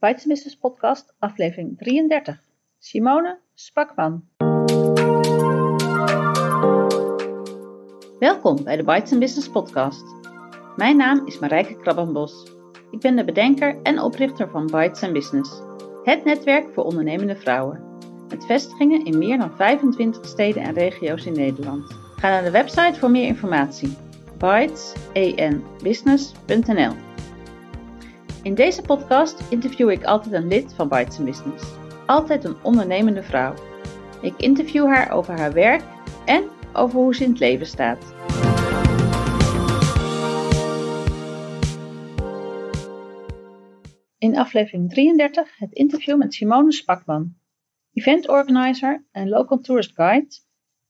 Bites Business Podcast, aflevering 33. Simone Spakman. Welkom bij de Bites Business Podcast. Mijn naam is Marijke Krabbenbos. Ik ben de bedenker en oprichter van Bites Business, het netwerk voor ondernemende vrouwen. Met vestigingen in meer dan 25 steden en regio's in Nederland. Ga naar de website voor meer informatie. In deze podcast interview ik altijd een lid van Bites Business. Altijd een ondernemende vrouw. Ik interview haar over haar werk en over hoe ze in het leven staat. In aflevering 33 het interview met Simone Spakman, event organizer en local tourist guide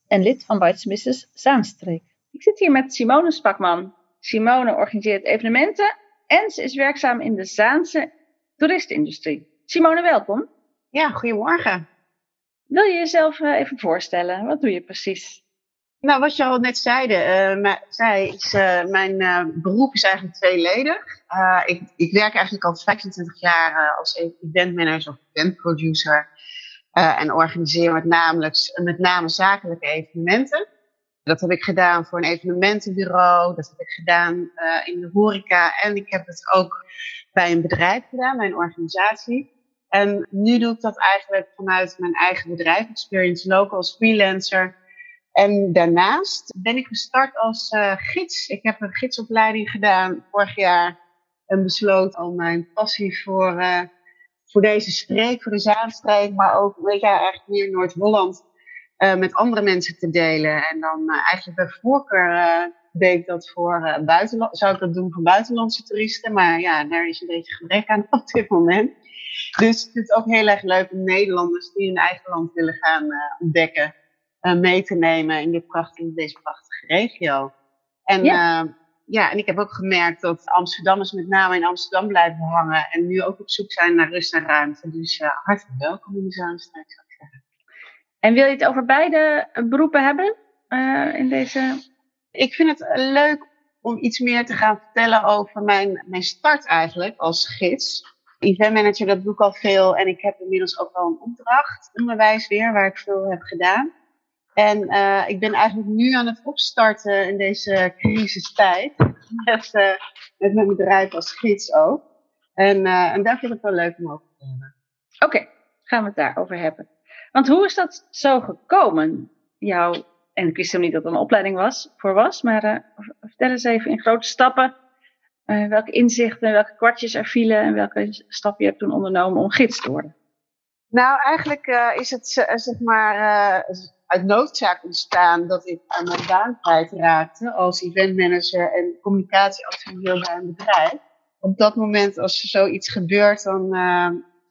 en lid van Bites Business Zaanstreek. Ik zit hier met Simone Spakman. Simone organiseert evenementen en ze is werkzaam in de Zaanse toeristenindustrie. Simone, welkom. Ja, goedemorgen. Wil je jezelf eh, even voorstellen? Wat doe je precies? Nou, wat je al net zeide, uh, zei, is, uh, mijn uh, beroep is eigenlijk tweeledig. ik, ik werk eigenlijk al 25 jaar als eventmanager of eventproducer en organiseer met, namelijk, met name zakelijke evenementen. Dat heb ik gedaan voor een evenementenbureau, dat heb ik gedaan in de horeca en ik heb het ook bij een bedrijf gedaan, bij een organisatie. En nu doe ik dat eigenlijk vanuit mijn eigen bedrijf, Experience Local, als freelancer en daarnaast ben ik gestart als uh, gids. Ik heb een gidsopleiding gedaan vorig jaar en besloten om mijn passie voor, uh, voor deze streek, voor de Zaanstreek, maar ook, weet je, eigenlijk meer Noord-Holland, uh, met andere mensen te delen. En dan eigenlijk bij voorkeur deed ik dat voor buitenland, zou ik dat doen voor buitenlandse toeristen, maar ja, daar is een beetje gebrek aan op dit moment. Dus het is ook heel erg leuk om Nederlanders die hun eigen land willen gaan ontdekken mee te nemen in, dit prachtige, deze prachtige regio. En ja. Ja, en ik heb ook gemerkt dat Amsterdammers met name in Amsterdam blijven hangen en nu ook op zoek zijn naar rust en ruimte. Dus hartelijk welkom in de Zaanstreek. En wil je het over beide beroepen hebben in deze? Ik vind het leuk om iets meer te gaan vertellen over mijn, mijn start eigenlijk als gids. Event manager, dat doe ik al veel en ik heb inmiddels ook wel een opdracht, onderwijs weer, waar ik veel heb gedaan. En uh, ik ben eigenlijk nu aan het opstarten in deze crisistijd. Met, uh, met mijn bedrijf als gids ook. En, uh, en daar vind ik het wel leuk om over te hebben. Oké, okay, gaan we het daarover hebben. Want hoe is dat zo gekomen? Jou, en ik wist helemaal niet dat er een opleiding was, voor was. Maar vertel eens even in grote stappen. welke inzichten, welke kwartjes er vielen. En welke stappen je hebt toen ondernomen om gids te worden. Nou, eigenlijk is het zeg maar uit noodzaak ontstaan dat ik aan mijn baan kwijtraakte als eventmanager en communicatieadviseur bij een bedrijf. Op dat moment, als er zoiets gebeurt, dan,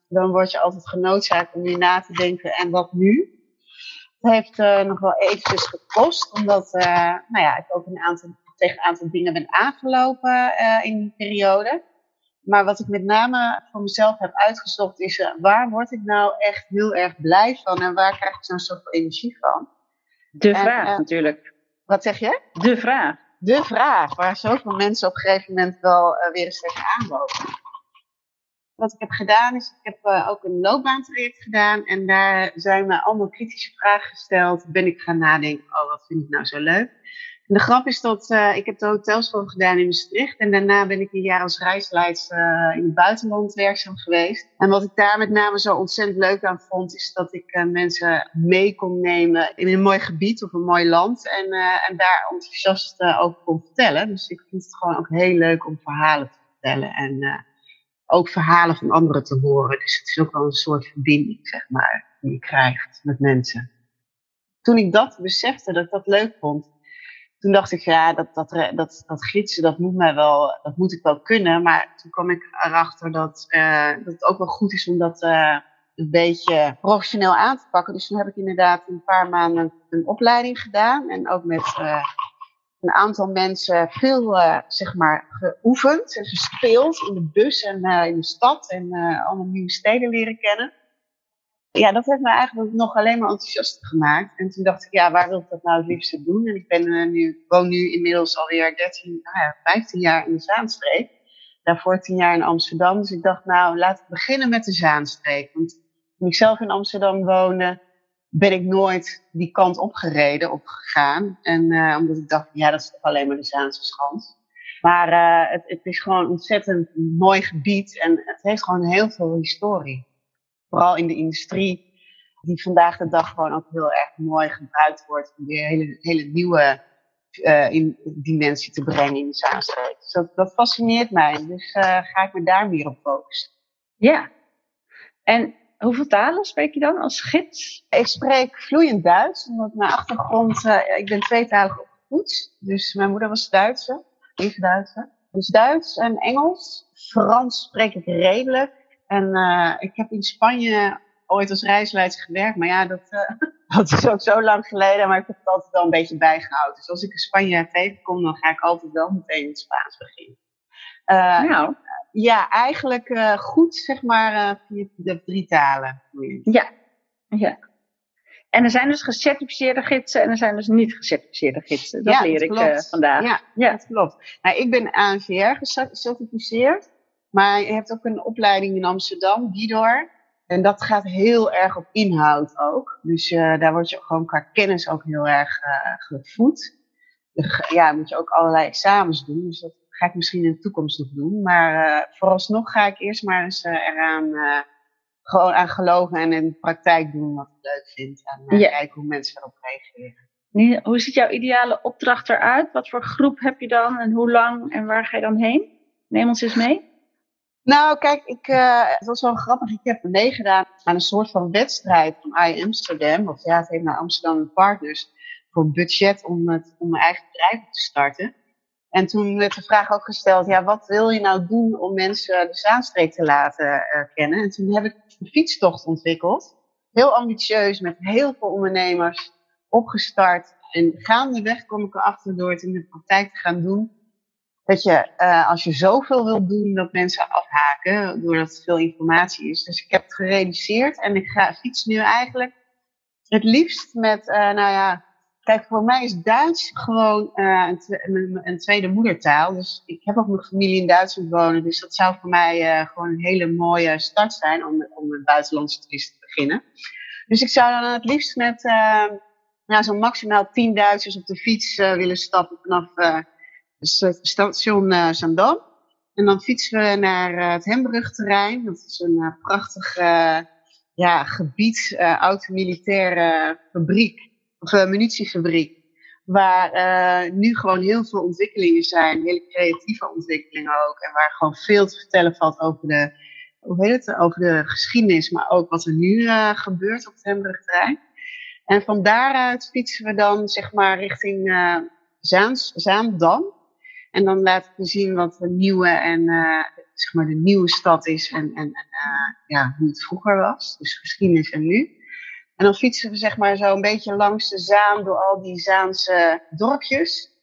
dan word je altijd genoodzaakt om weer na te denken, en wat nu? Het heeft uh, nog wel eventjes gekost, omdat uh, nou ja, ik ook een aantal, tegen een aantal dingen ben aangelopen in die periode. Maar wat ik met name voor mezelf heb uitgezocht is, waar word ik nou echt heel erg blij van en waar krijg ik zo'n zoveel energie van? De vraag natuurlijk. Wat zeg je? De vraag. De vraag, waar zoveel mensen op een gegeven moment wel weer eens tegenaan lopen. Wat ik heb gedaan is, ik heb ook een loopbaantraject gedaan en daar zijn me allemaal kritische vragen gesteld. Ben ik gaan nadenken, oh wat vind ik nou zo leuk? de grap is dat uh, ik heb de hotelschool gedaan in Maastricht. En daarna ben ik een jaar als reisleidster uh, in het buitenland werkzaam geweest. En wat ik daar met name zo ontzettend leuk aan vond, is dat ik mensen mee kon nemen in een mooi gebied of een mooi land. En, en daar enthousiast over kon vertellen. Dus ik vind het gewoon ook heel leuk om verhalen te vertellen. En ook verhalen van anderen te horen. Dus het is ook wel een soort verbinding, zeg maar, die je krijgt met mensen. Toen ik dat besefte, dat ik dat leuk vond, toen dacht ik, ja, dat, dat, dat, dat gidsen, dat moet, mij wel, dat moet ik wel kunnen. Maar toen kwam ik erachter dat, uh, dat het ook wel goed is om dat uh, een beetje professioneel aan te pakken. Dus toen heb ik inderdaad een paar maanden een opleiding gedaan. En ook met uh, een aantal mensen veel, zeg maar, geoefend en gespeeld in de bus en in de stad. En allemaal nieuwe steden leren kennen ja, dat heeft me eigenlijk nog alleen maar enthousiast gemaakt. En toen dacht ik, ja, waar wil ik dat nou het liefste doen? En ik ben uh, nu, woon nu inmiddels alweer 13, nou ja, 15 jaar in de Zaanstreek. daarvoor tien jaar in Amsterdam. Dus ik dacht, nou, laat ik beginnen met de Zaanstreek. Want toen ik zelf in Amsterdam woonde, ben ik nooit die kant opgereden of gegaan. En uh, omdat ik dacht, ja, dat is toch alleen maar de Zaanse schans. Maar uh, het, het, is gewoon een ontzettend mooi gebied en het heeft gewoon heel veel historie. Vooral in de industrie, die vandaag de dag gewoon ook heel erg mooi gebruikt wordt om weer hele, hele nieuwe uh, in, dimensie te brengen in de Zaanstreek. Dus dat, dat fascineert mij. Dus ga ik me daar meer op focussen. Ja. En hoeveel talen spreek je dan als gids? Ik spreek vloeiend Duits, omdat mijn achtergrond, uh, ik ben tweetalig opgevoed. Dus mijn moeder was Duitse, lief Duitse. Dus Duits en Engels. Frans spreek ik redelijk. En uh, ik heb in Spanje ooit als reisleider gewerkt. Maar ja, dat, uh, dat is ook zo lang geleden. Maar ik heb het altijd wel een beetje bijgehouden. Dus als ik in Spanje tegenkom, dan ga ik altijd wel meteen in het Spaans beginnen. Nou. Ja, eigenlijk uh, goed, zeg maar, via de drie talen. Ja, ja. En er zijn dus gecertificeerde gidsen en er zijn dus niet gecertificeerde gidsen. Dat ja, leer dat ik uh, vandaag. Ja, ja, dat klopt. Nou, ik ben ANVR gecertificeerd. Maar je hebt ook een opleiding in Amsterdam, Bidor. En dat gaat heel erg op inhoud ook. Dus daar word je gewoon qua kennis ook heel erg gevoed. Ja, moet je ook allerlei examens doen. Dus dat ga ik misschien in de toekomst nog doen. Maar uh, vooralsnog ga ik eerst maar eens eraan gewoon aan geloven en in de praktijk doen wat ik leuk vind. En ja. kijken hoe mensen erop reageren. Hoe ziet jouw ideale opdracht eruit? Wat voor groep heb je dan en hoe lang en waar ga je dan heen? Neem ons eens mee. Nou, kijk, ik, uh, het was wel grappig. Ik heb meegedaan aan een soort van wedstrijd van I Amsterdam. Of ja, het heeft naar Amsterdam Partners. Voor budget om, het, om mijn eigen bedrijf te starten. En toen werd de vraag ook gesteld, ja, wat wil je nou doen om mensen de Zaanstreek te laten uh, kennen? En toen heb ik een fietstocht ontwikkeld. Heel ambitieus, met heel veel ondernemers opgestart. En gaandeweg kom ik erachter door het in de praktijk te gaan doen dat je, uh, als je zoveel wilt doen, dat mensen afhaken, doordat het veel informatie is. Dus ik heb het gereduceerd en ik ga fiets nu eigenlijk het liefst met, uh, nou ja, kijk, voor mij is Duits gewoon uh, een, een, tweede moedertaal. Dus ik heb ook mijn familie in Duitsland wonen, dus dat zou voor mij gewoon een hele mooie start zijn om, om een buitenlandse toerist te beginnen. Dus ik zou dan het liefst met, nou, zo'n maximaal 10 Duitsers op de fiets willen stappen vanaf station uh, Zandam. En dan fietsen we naar het Hembrugterrein. Dat is een prachtig ja, gebied, oud-militaire fabriek, of munitiefabriek. Waar nu gewoon heel veel ontwikkelingen zijn, hele creatieve ontwikkelingen ook. En waar gewoon veel te vertellen valt over de, hoe heet het, over de geschiedenis, maar ook wat er nu gebeurt op het. En van daaruit fietsen we dan zeg maar richting Zaans, Zaandam. En dan laat ik zien wat de nieuwe en uh, zeg maar de nieuwe stad is en, en uh, ja, hoe het vroeger was. Dus geschiedenis en nu. En dan fietsen we zeg maar zo een beetje langs de Zaan door al die Zaanse dorpjes.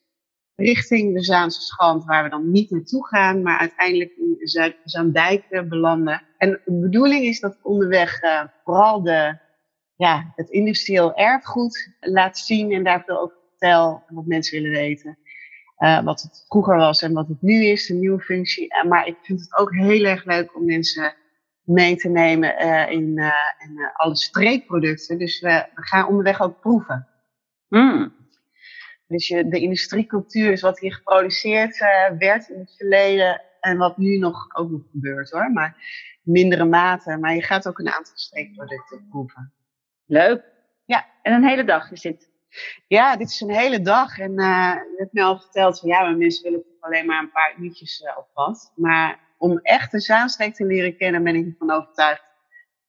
Richting de Zaanse Schand, waar we dan niet naartoe gaan, maar uiteindelijk in Zaandijk belanden. En de bedoeling is dat onderweg uh, vooral de, ja, het industrieel erfgoed laat zien en daar veel over vertel wat mensen willen weten. Uh, wat het vroeger was en wat het nu is, de nieuwe functie. Uh, maar ik vind het ook heel erg leuk om mensen mee te nemen uh, in, in alle streekproducten. Dus we, we, gaan onderweg ook proeven. Mm. Dus je, de industriecultuur is wat hier geproduceerd werd in het verleden en wat nu nog ook nog gebeurt hoor. Maar mindere mate. Maar je gaat ook een aantal streekproducten proeven. Leuk. Ja. En een hele dag is dit? Ja, dit is een hele dag. En uh, je hebt me al verteld van ja, maar mensen willen toch alleen maar een paar uurtjes uh, op pad. Maar om echt de Zaanstreek te leren kennen, ben ik ervan overtuigd.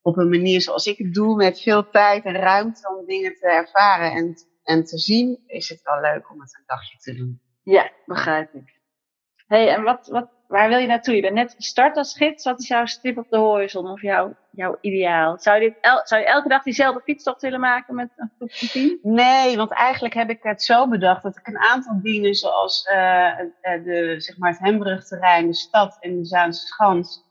Op een manier zoals ik het doe, met veel tijd en ruimte om dingen te ervaren en, en te zien, is het wel leuk om het een dagje te doen. Ja, begrijp ik. hey, en wat, wat, waar wil je naartoe? Je bent net gestart als gids. Wat is jouw stip op de horizon of jouw, jouw ideaal? Zou je, dit zou je elke dag diezelfde fietstocht willen maken met een groep van tien? Nee, want eigenlijk heb ik het zo bedacht dat ik een aantal dingen zoals uh, de, zeg maar het Hembrugterrein, de stad en de Zaanse Schans,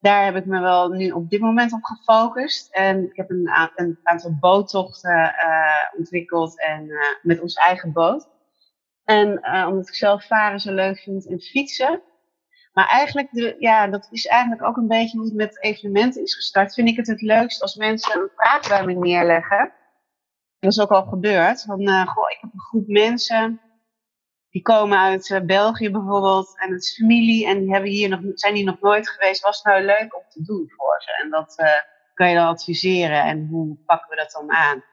daar heb ik me wel nu op dit moment op gefocust. En ik heb een, een aantal boottochten ontwikkeld en met onze eigen boot. En omdat ik zelf varen zo leuk vind en fietsen, Maar eigenlijk, de, ja, dat is eigenlijk ook een beetje hoe het met evenementen is gestart. Vind ik het het leukst als mensen een vraag bij me neerleggen. Dat is ook al gebeurd. Van, goh, ik heb een groep mensen. Die komen uit uh, België bijvoorbeeld. En het is familie. En die hebben hier nog, zijn hier nog nooit geweest. Was nou leuk om te doen voor ze? En dat uh, kan je dan adviseren. En hoe pakken we dat dan aan?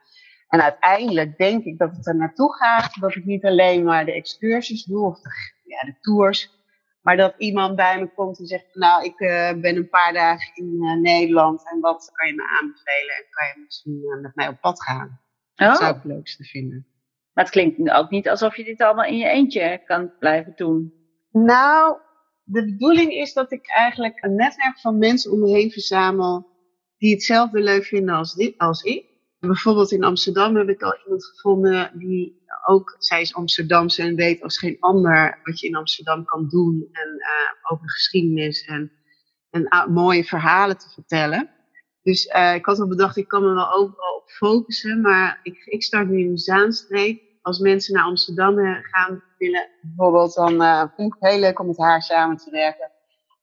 En uiteindelijk denk ik dat het er naartoe gaat. Dat ik niet alleen maar de excursies doe. Of de, ja, de tours. Maar dat iemand bij me komt en zegt: Nou, ik uh, ben een paar dagen in uh, Nederland en wat kan je me aanbevelen? En kan je misschien uh, met mij op pad gaan? Dat Oh. zou ik het leukste vinden. Maar het klinkt ook niet alsof je dit allemaal in je eentje kan blijven doen. Nou, de bedoeling is dat ik eigenlijk een netwerk van mensen om me heen verzamel die hetzelfde leuk vinden als, dit, als ik. Bijvoorbeeld in Amsterdam heb ik al iemand gevonden die ook, zij is Amsterdamse en weet als geen ander wat je in Amsterdam kan doen en uh, over geschiedenis en, en uh, mooie verhalen te vertellen. Dus uh, ik had al bedacht, ik kan me wel overal op focussen, maar ik, ik start nu in Zaanstreek. Als mensen naar Amsterdam gaan willen, bijvoorbeeld, dan vind ik het heel leuk om met haar samen te werken.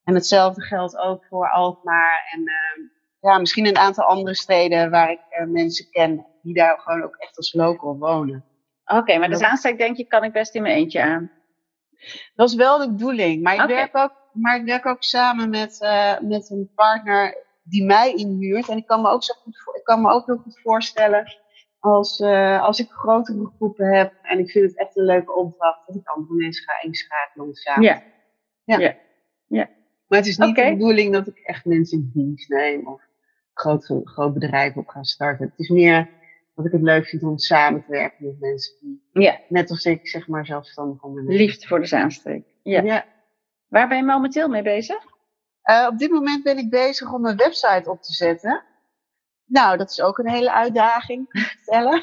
En hetzelfde geldt ook voor Alkmaar en uh, ja, misschien een aantal andere steden waar ik uh, mensen ken die daar gewoon ook echt als local wonen. Oké, okay, maar de Zaanstreek denk je, kan ik best in mijn eentje aan. Dat is wel de bedoeling. Maar ik, okay. werk, ook, maar ik werk ook samen met, uh, met een partner die mij inhuurt. En ik kan me ook, zo goed, voor, ik kan me ook heel goed voorstellen als, uh, als ik grotere groepen heb en ik vind het echt een leuke opdracht, dat ik andere mensen ga inschakelen om samen. Ja. Ja. ja. ja. Maar het is niet okay. de bedoeling dat ik echt mensen in dienst neem of groot, groot bedrijf op ga starten. Het is meer dat ik het leuk vind om samen te werken met mensen die, ja. net als ik, zeg maar, zelfstandig ondernemen. Liefde voor de Zaanstreek. Ja. ja. Waar ben je momenteel mee bezig? Uh, op dit moment ben ik bezig om een website op te zetten. Nou, dat is ook een hele uitdaging, uh,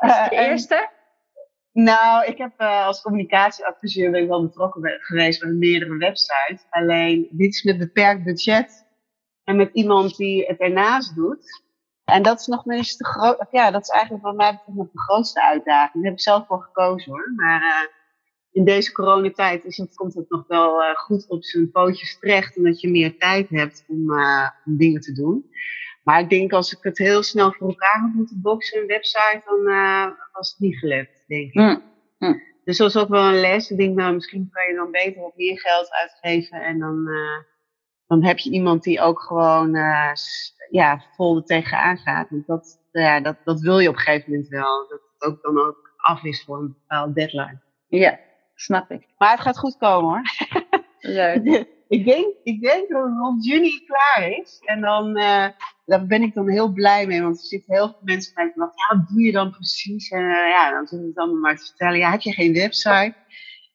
de eerste? En, nou, ik heb uh, als communicatieadviseur ben ik wel betrokken geweest bij meerdere websites. Alleen, dit is met beperkt budget en met iemand die het ernaast doet. En dat is nog eens de groot, ja, dat is eigenlijk wat mij betreft nog de grootste uitdaging. Daar heb ik zelf voor gekozen hoor. Maar uh, in deze coronatijd is het, komt het nog wel uh, goed op zijn pootjes terecht. Omdat je meer tijd hebt om, uh, om dingen te doen. Maar ik denk als ik het heel snel voor elkaar had moeten boksen, een website, dan was het niet gelukt, denk ik. Mm. Mm. Dus dat was ook wel een les. Ik denk, nou, misschien kan je dan beter wat meer geld uitgeven. En dan, dan heb je iemand die ook gewoon ja, vol er tegenaan gaat. Want dat, ja, dat, dat wil je op een gegeven moment wel. Dat het ook dan ook af is voor een bepaalde deadline. Ja, snap ik. Maar het gaat goed komen hoor. Leuk. ik, denk, ik denk dat het rond juni klaar is. En dan, uh, daar ben ik dan heel blij mee. Want er zitten heel veel mensen bij me ja, wat doe je dan precies? En uh, ja, dan zit het allemaal maar te vertellen. Ja, heb je geen website?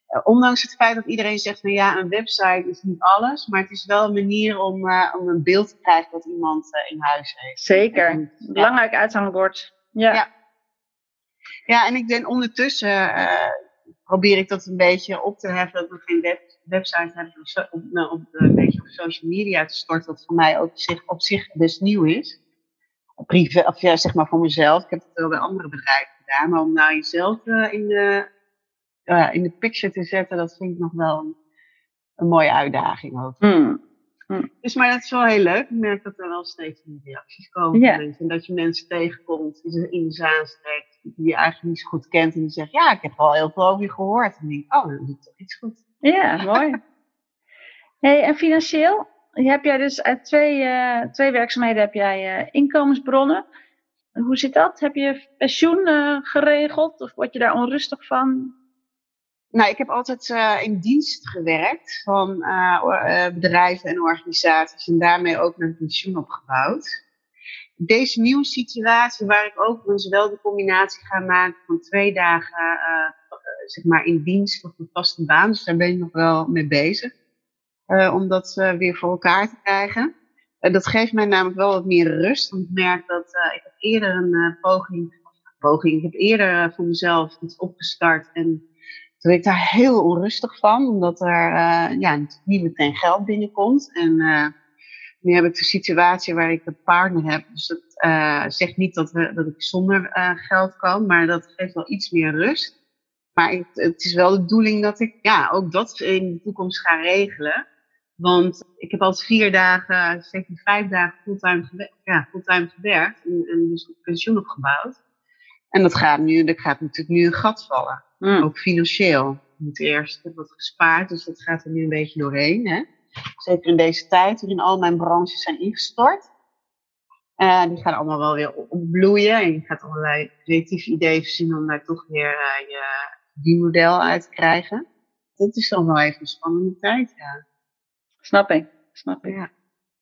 Uh, ondanks het feit dat iedereen zegt van ja, een website is niet alles, maar het is wel een manier om, uh, om een beeld te krijgen wat iemand uh, in huis heeft. Zeker, en, ja. belangrijk uithangbord. Ja. ja. Ja, en ik denk ondertussen probeer ik dat een beetje op te heffen, dat we geen web, website hebben op, nou, op, een beetje op social media te storten, wat voor mij ook zich, op zich best nieuw is. Privé, of ja, zeg maar voor mezelf. Ik heb het wel bij andere bedrijven gedaan, maar om nou jezelf in de uh, in de picture te zetten, dat vind ik nog wel een, een mooie uitdaging ook. Mm. Mm. Dus, maar dat is wel heel leuk. Ik merk dat er wel steeds meer reacties komen. En dat je mensen tegenkomt in de- in de die je eigenlijk niet zo goed kent. En die zeggen, ja, ik heb wel heel veel over je gehoord. En denk ik, oh, dan doe ik toch iets goed. Ja, mooi. Hey, en financieel heb jij dus uit twee, eh, twee werkzaamheden heb jij eh, inkomensbronnen. Hoe zit dat? Heb je pensioen eh, geregeld of word je daar onrustig van? Nou, ik heb altijd eh, in dienst gewerkt van eh, eh, bedrijven en organisaties en daarmee ook mijn pensioen opgebouwd. Deze nieuwe situatie waar ik ook dus wel de combinatie ga maken van twee dagen zeg maar in dienst of een vaste baan, dus daar ben ik nog wel mee bezig. om dat weer voor elkaar te krijgen. En dat geeft mij namelijk wel wat meer rust, want ik merk dat ik heb eerder een poging, poging, ik heb eerder voor mezelf iets opgestart en toen werd ik daar heel onrustig van, omdat er uh, ja, niet meteen geld binnenkomt. En uh, nu heb ik de situatie waar ik een partner heb. Dus dat uh, zegt niet dat, we, dat ik zonder geld kan, maar dat geeft wel iets meer rust. Maar het, het is wel de bedoeling dat ik ja, ook dat in de toekomst ga regelen. Want ik heb al vier dagen, zeker vijf dagen fulltime, gewerkt, ja, fulltime gewerkt en, en dus pensioen opgebouwd. En dat gaat nu, er gaat natuurlijk nu een gat vallen. Mm. Ook financieel. Ik moet eerst, heb wat gespaard, dus dat gaat er nu een beetje doorheen. Hè? Zeker in deze tijd, waarin al mijn branches zijn ingestort. Uh, die gaan allemaal wel weer opbloeien. En je gaat allerlei creatieve ideeën verzinnen om daar toch weer uh, je die model uit te krijgen. Dat is dan wel even een spannende tijd, ja. Snap ik, snap ik. Ja.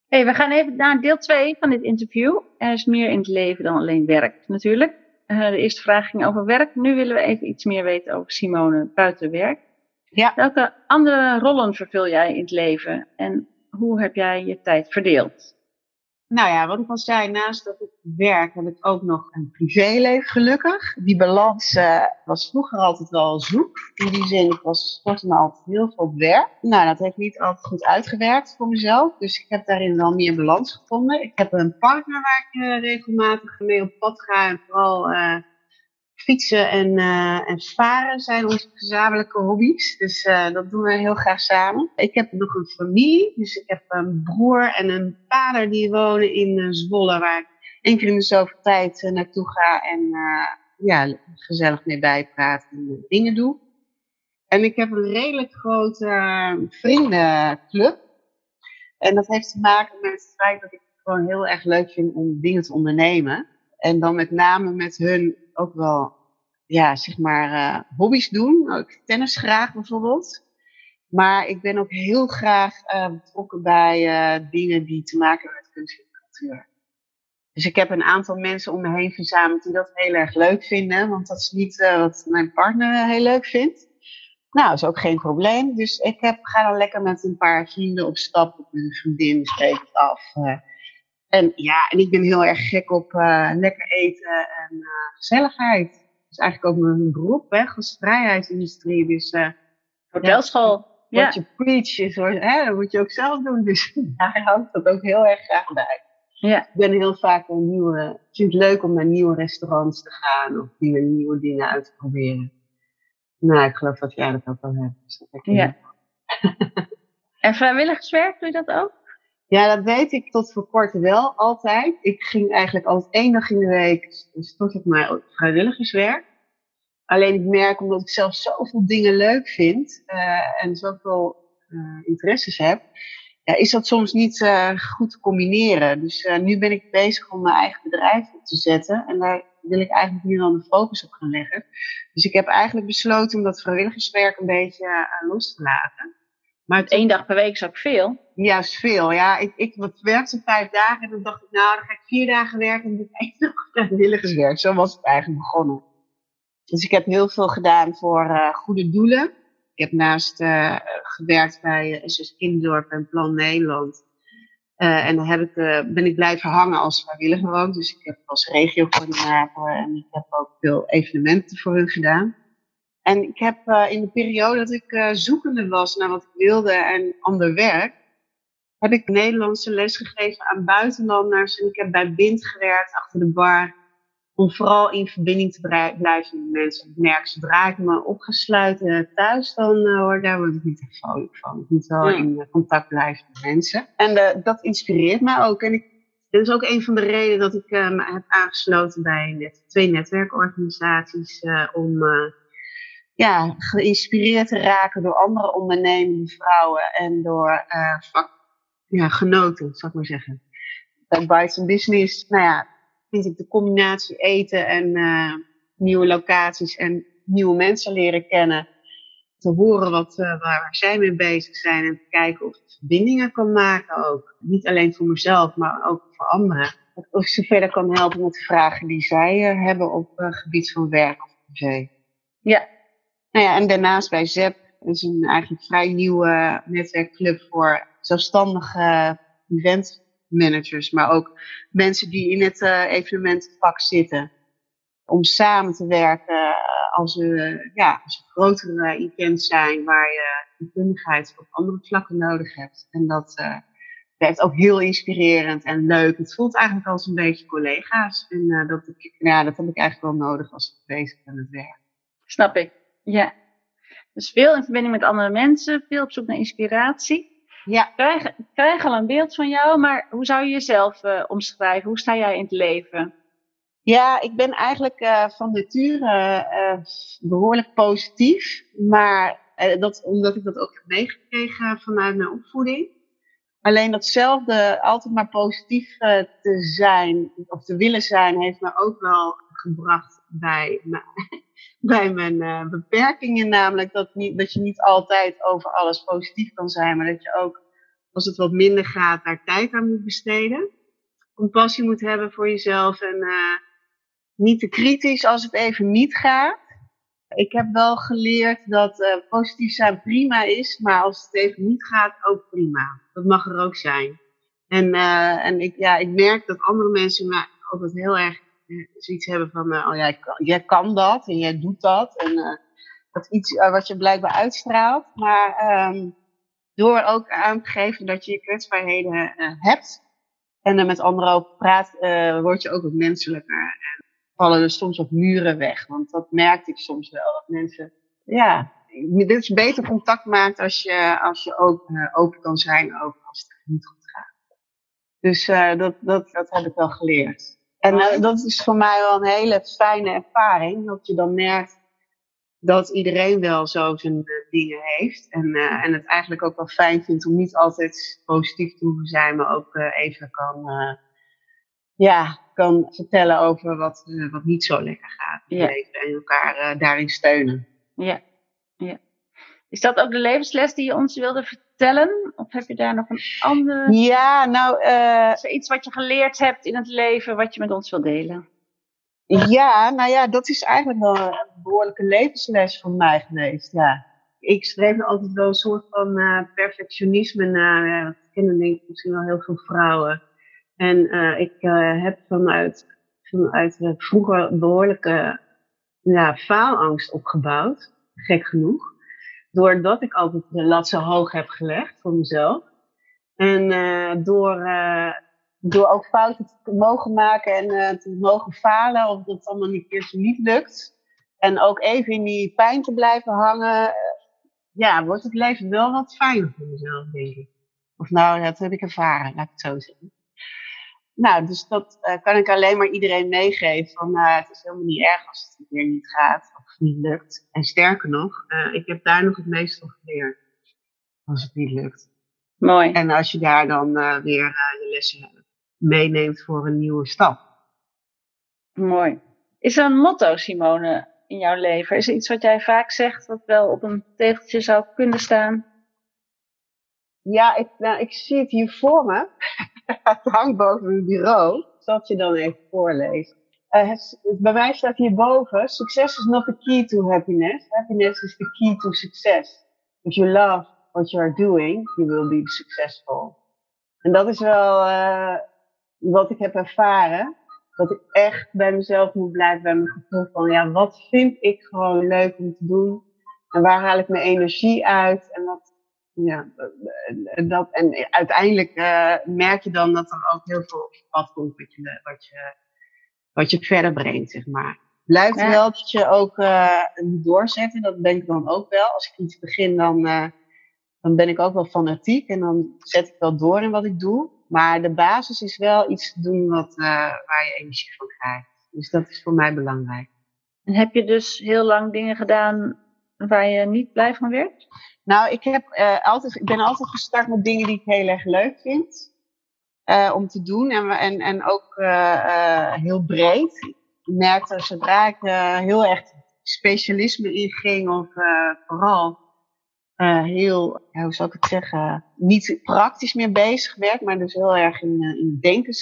Hey, we gaan even naar deel 2 van dit interview. Er is meer in het leven dan alleen werk, natuurlijk. Uh, de eerste vraag ging over werk. Nu willen we even iets meer weten over Simone buiten werk. Ja. Welke andere rollen vervul jij in het leven en hoe heb jij je tijd verdeeld? Nou ja, wat ik al zei, naast dat ik werk heb ik ook nog een privéleven gelukkig. Die balans uh, was vroeger altijd wel zoek. In die zin, ik was sporten altijd heel veel op werk. Nou, dat heeft niet altijd goed uitgewerkt voor mezelf. Dus ik heb daarin wel meer balans gevonden. Ik heb een partner waar ik uh, regelmatig mee op pad ga. En vooral uh, fietsen en, uh, en varen zijn onze gezamenlijke hobby's. Dus uh, dat doen we heel graag samen. Ik heb nog een familie. Dus ik heb een broer en een vader die wonen in uh, Zwolle. Waar ik één keer in de zoveel tijd naartoe ga. En ja, gezellig mee bijpraat en dingen doe. En ik heb een redelijk grote vriendenclub. En dat heeft te maken met het feit dat ik het gewoon heel erg leuk vind om dingen te ondernemen. En dan met name met hun ook wel, ja, zeg maar, uh, hobby's doen. Ook tennis graag bijvoorbeeld. Maar ik ben ook heel graag uh, betrokken bij uh, dingen die te maken hebben met kunst en cultuur. Dus ik heb een aantal mensen om me heen verzameld die dat heel erg leuk vinden. Want dat is niet wat mijn partner heel leuk vindt. Nou, dat is ook geen probleem. Dus ik heb, ga dan lekker met een paar vrienden op stap. Met een vriendin spreek het af. En ja, en ik ben heel erg gek op uh, lekker eten en uh, gezelligheid. Dat is eigenlijk ook mijn beroep, hè, gastvrijheidsindustrie. Dus uh, hotelschool. Ja, wat je preach is, hoor, hè, dat moet je ook zelf doen. Dus daar ik dat ook heel erg graag bij. Ja. Ik ben heel vaak een nieuwe, ik vind het leuk om naar nieuwe restaurants te gaan of nieuwe, nieuwe dingen uit te proberen. Nou, ik geloof dat jij dat ook wel hebt. Dus dat ja. en vrijwilligerswerk, doe je dat ook? Ja, dat weet ik tot voor kort wel altijd. Ik ging eigenlijk altijd één dag in de week, stort ik mij vrijwilligerswerk. Alleen ik merk, omdat ik zelf zoveel dingen leuk vind uh, en zoveel uh, interesses heb, ja, is dat soms niet uh, goed te combineren. Dus nu ben ik bezig om mijn eigen bedrijf op te zetten en daar wil ik eigenlijk nu dan de focus op gaan leggen. Dus ik heb eigenlijk besloten om dat vrijwilligerswerk een beetje los te laten. Maar het één dag per week is ook veel. Juist veel, ja. Ik, ik werkte vijf dagen en dan dacht ik, nou, dan ga ik vier dagen werken en dan doe ik één dag vrijwilligerswerk. Zo was het eigenlijk begonnen. Dus ik heb heel veel gedaan voor uh, goede doelen. Ik heb naast uh, gewerkt bij SS Kinderdorp en Plan Nederland. en daar heb ik, ben ik blijven hangen als vrijwilliger ook. Dus ik heb als regiocoördinator en ik heb ook veel evenementen voor hun gedaan. En ik heb uh, in de periode dat ik uh, zoekende was naar wat ik wilde en ander werk, heb ik Nederlandse les gegeven aan buitenlanders. En ik heb bij Bind gewerkt achter de bar. Om vooral in verbinding te blijven met mensen. Ik merk, zodra ik me opgesluiten thuis, dan uh, hoor, daar word ik niet echt vrolijk van. Ik moet wel ja. in contact blijven met mensen. En dat inspireert mij ook. En ik, dit is ook een van de redenen dat ik me heb aangesloten bij net, twee netwerkorganisaties. om ja, geïnspireerd te raken door andere ondernemende vrouwen en door uh, ja, genoten, zou ik maar zeggen. Bij Bites Business, nou ja, vind ik de combinatie eten en uh, nieuwe locaties en nieuwe mensen leren kennen. Te horen wat, uh, waar, zij mee bezig zijn en te kijken of ik verbindingen kan maken ook. Niet alleen voor mezelf, maar ook voor anderen. Of ik ze verder kan helpen met de vragen die zij hebben op het gebied van werk of privé. Ja, nou ja, en daarnaast bij ZEP, is een eigenlijk vrij nieuwe netwerkclub voor zelfstandige eventmanagers, maar ook mensen die in het uh, evenementenvak zitten. Om samen te werken als er, ja, als er grotere events zijn waar je kundigheid op andere vlakken nodig hebt. En dat uh, werkt ook heel inspirerend en leuk. Het voelt eigenlijk als een beetje collega's. En uh, dat, ja, dat heb ik eigenlijk wel nodig als ik bezig ben met werk. Snap ik. Ja, dus veel in verbinding met andere mensen, veel op zoek naar inspiratie. Ja. Ik krijg, ik krijg al een beeld van jou, maar hoe zou je jezelf uh, omschrijven? Hoe sta jij in het leven? Ja, ik ben eigenlijk uh, van nature uh, behoorlijk positief. Maar dat, omdat ik dat ook heb meegekregen vanuit mijn opvoeding. Alleen datzelfde, altijd maar positief te zijn of te willen zijn, heeft me ook wel gebracht bij, bij mijn uh, beperkingen. Namelijk dat, niet, dat je niet altijd over alles positief kan zijn, maar dat je ook, als het wat minder gaat, daar tijd aan moet besteden. Compassie moet hebben voor jezelf en uh, niet te kritisch als het even niet gaat. Ik heb wel geleerd dat uh, positief zijn prima is, maar als het even niet gaat, ook prima. Dat mag er ook zijn. En, en ik, ja, ik merk dat andere mensen me altijd heel erg zoiets hebben van, uh, oh kan, jij kan dat en jij doet dat. En uh, dat iets uh, wat je blijkbaar uitstraalt. Maar um, door ook aan te geven dat je je kwetsbaarheden hebt en er met anderen over praat, word je ook wat menselijker. En vallen er soms ook muren weg. Want dat merkte ik soms wel. Dat mensen, ja, dit is beter contact maakt als je, als je ook open kan zijn over als het niet goed gaat. Dus dat, dat, dat heb ik wel geleerd. En uh, dat is voor mij wel een hele fijne ervaring. Dat je dan merkt dat iedereen wel zo zijn uh, dingen heeft. En, uh, en het eigenlijk ook wel fijn vindt om niet altijd positief te hoeven zijn, maar ook even kan, ja, kan vertellen over wat, wat niet zo lekker gaat in ja. leven. En elkaar daarin steunen. Ja, ja. Is dat ook de levensles die je ons wilde vertellen? Of heb je daar nog een andere? Ja, nou. Uh, iets wat je geleerd hebt in het leven wat je met ons wil delen? Ja, nou ja, dat is eigenlijk wel een behoorlijke levensles voor mij geweest. Ja. Ik schreef altijd wel een soort van uh, perfectionisme na. dat kennen denk ik misschien wel heel veel vrouwen. En uh, ik heb vanuit, vanuit vroeger behoorlijke ja, faalangst opgebouwd. Gek genoeg doordat ik altijd de lat zo hoog heb gelegd voor mezelf. En uh, door, uh, door ook fouten te mogen maken en uh, te mogen falen, of dat het allemaal een keertje niet lukt. En ook even in die pijn te blijven hangen, ja, wordt het leven wel wat fijner voor mezelf, denk ik. Of nou, dat heb ik ervaren, laat ik het zo zeggen. Nou, dus dat uh, kan ik alleen maar iedereen meegeven. Van, uh, het is helemaal niet erg als het weer niet gaat of niet lukt. En sterker nog, uh, ik heb daar nog het meest van geleerd. Als het niet lukt. Mooi. En als je daar dan weer je lessen meeneemt voor een nieuwe stap. Mooi. Is er een motto, Simone, in jouw leven? Is er iets wat jij vaak zegt, wat wel op een tegeltje zou kunnen staan? Ja, ik, nou, ik zie het hier voor me. het hangt boven mijn bureau. Het je dan even voorlezen. Het, bij mij staat hierboven: Success is not the key to happiness. Happiness is the key to success. If you love what you are doing, you will be successful. En dat is wel uh, wat ik heb ervaren. Dat ik echt bij mezelf moet blijven, bij mijn gevoel van, ja, wat vind ik gewoon leuk om te doen? En waar haal ik mijn energie uit? En wat, ja, dat, en uiteindelijk uh, merk je dan dat er ook heel veel op je pad komt wat je, wat je, wat je verder brengt, zeg maar. Blijft ja. wel dat je ook uh, moet doorzetten, dat denk ik dan ook wel. Als ik iets begin, dan, uh, dan ben ik ook wel fanatiek en dan zet ik wel door in wat ik doe. Maar de basis is wel iets te doen wat, waar je energie van krijgt. Dus dat is voor mij belangrijk. En heb je dus heel lang dingen gedaan waar je niet blij van werd? Nou, ik, heb, uh, altijd, ik ben altijd gestart met dingen die ik heel erg leuk vind uh, om te doen. En, en, en ook uh, heel breed. Ik merkte zodra ik heel erg specialisme inging, of vooral heel, ja, hoe zou ik het zeggen, niet praktisch meer bezig werd, maar dus heel erg in, in denken,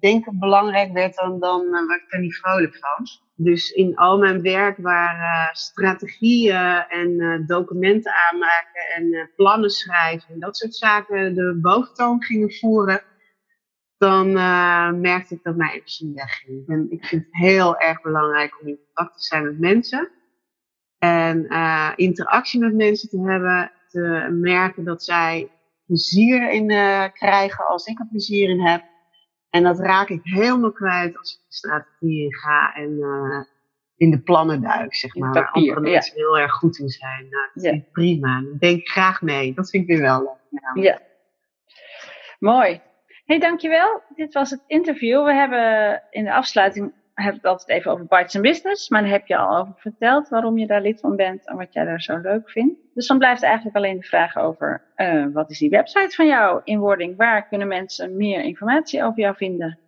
denken belangrijk werd, dan, dan werd ik er niet vrolijk van. Dus in al mijn werk waar uh, strategieën en uh, documenten aanmaken en uh, plannen schrijven en dat soort zaken de boventoon gingen voeren, dan merkte ik dat mijn energie wegging. En ik vind het heel erg belangrijk om in contact te zijn met mensen en interactie met mensen te hebben, te merken dat zij plezier in krijgen als ik er plezier in heb. En dat raak ik helemaal kwijt als ik de strategie in ga en, uh, in de plannenduik, zeg In maar. waar andere ja. mensen heel erg goed in zijn. Nou, dat Ja. vind ik prima. Denk ik graag mee. Dat vind ik weer wel leuk. Nou, Ja. Mooi. hey, dankjewel. Dit was het interview. We hebben in de afsluiting heb ik het altijd even over Bites and Business. Maar daar heb je al over verteld waarom je daar lid van bent en wat jij daar zo leuk vindt. Dus dan blijft eigenlijk alleen de vraag over eh, wat is die website van jou in wording? Waar kunnen mensen meer informatie over jou vinden?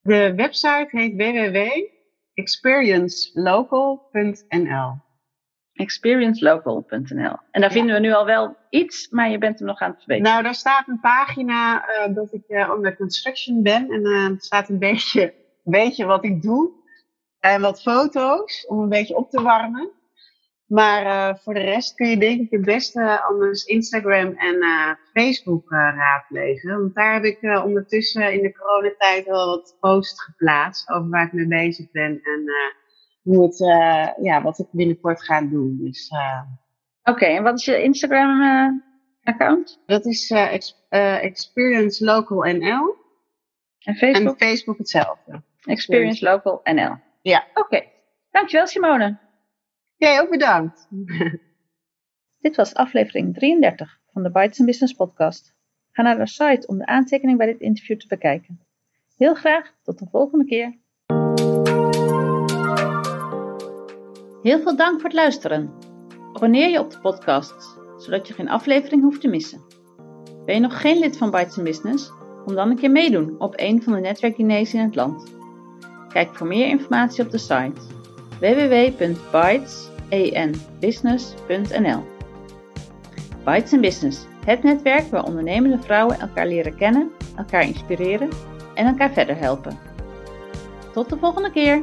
De website heet www.experiencelocal.nl. experiencelocal.nl. En daar vinden we nu al wel iets, maar je bent hem nog aan het verbeteren. Nou, daar staat een pagina eh, dat ik eh, onder construction ben. En er staat een beetje, beetje wat ik doe. En wat foto's om een beetje op te warmen. Maar eh, voor de rest kun je denk ik het beste anders Instagram en eh, Facebook eh, raadplegen. Want daar heb ik ondertussen in de coronatijd wel wat posts geplaatst over waar ik mee bezig ben. En hoe het, ja, wat ik binnenkort ga doen. Dus Oké, en wat is je Instagram-account? dat is ex- Experience Local NL. en Facebook? En Facebook hetzelfde. Experience Local NL. Ja. Oké, dankjewel Simone. Jij ook bedankt. Dit was aflevering 33 van de Bites and Business podcast. Ga naar de site om de aantekening bij dit interview te bekijken. Heel graag tot de volgende keer. Heel veel dank voor het luisteren. Abonneer je op de podcast, zodat je geen aflevering hoeft te missen. Ben je nog geen lid van Bites Business? Kom dan een keer meedoen op een van de netwerkdiners in het land. Kijk voor meer informatie op de site www.bytesenbusiness.nl Bites and Business, het netwerk waar ondernemende vrouwen elkaar leren kennen, elkaar inspireren en elkaar verder helpen. Tot de volgende keer!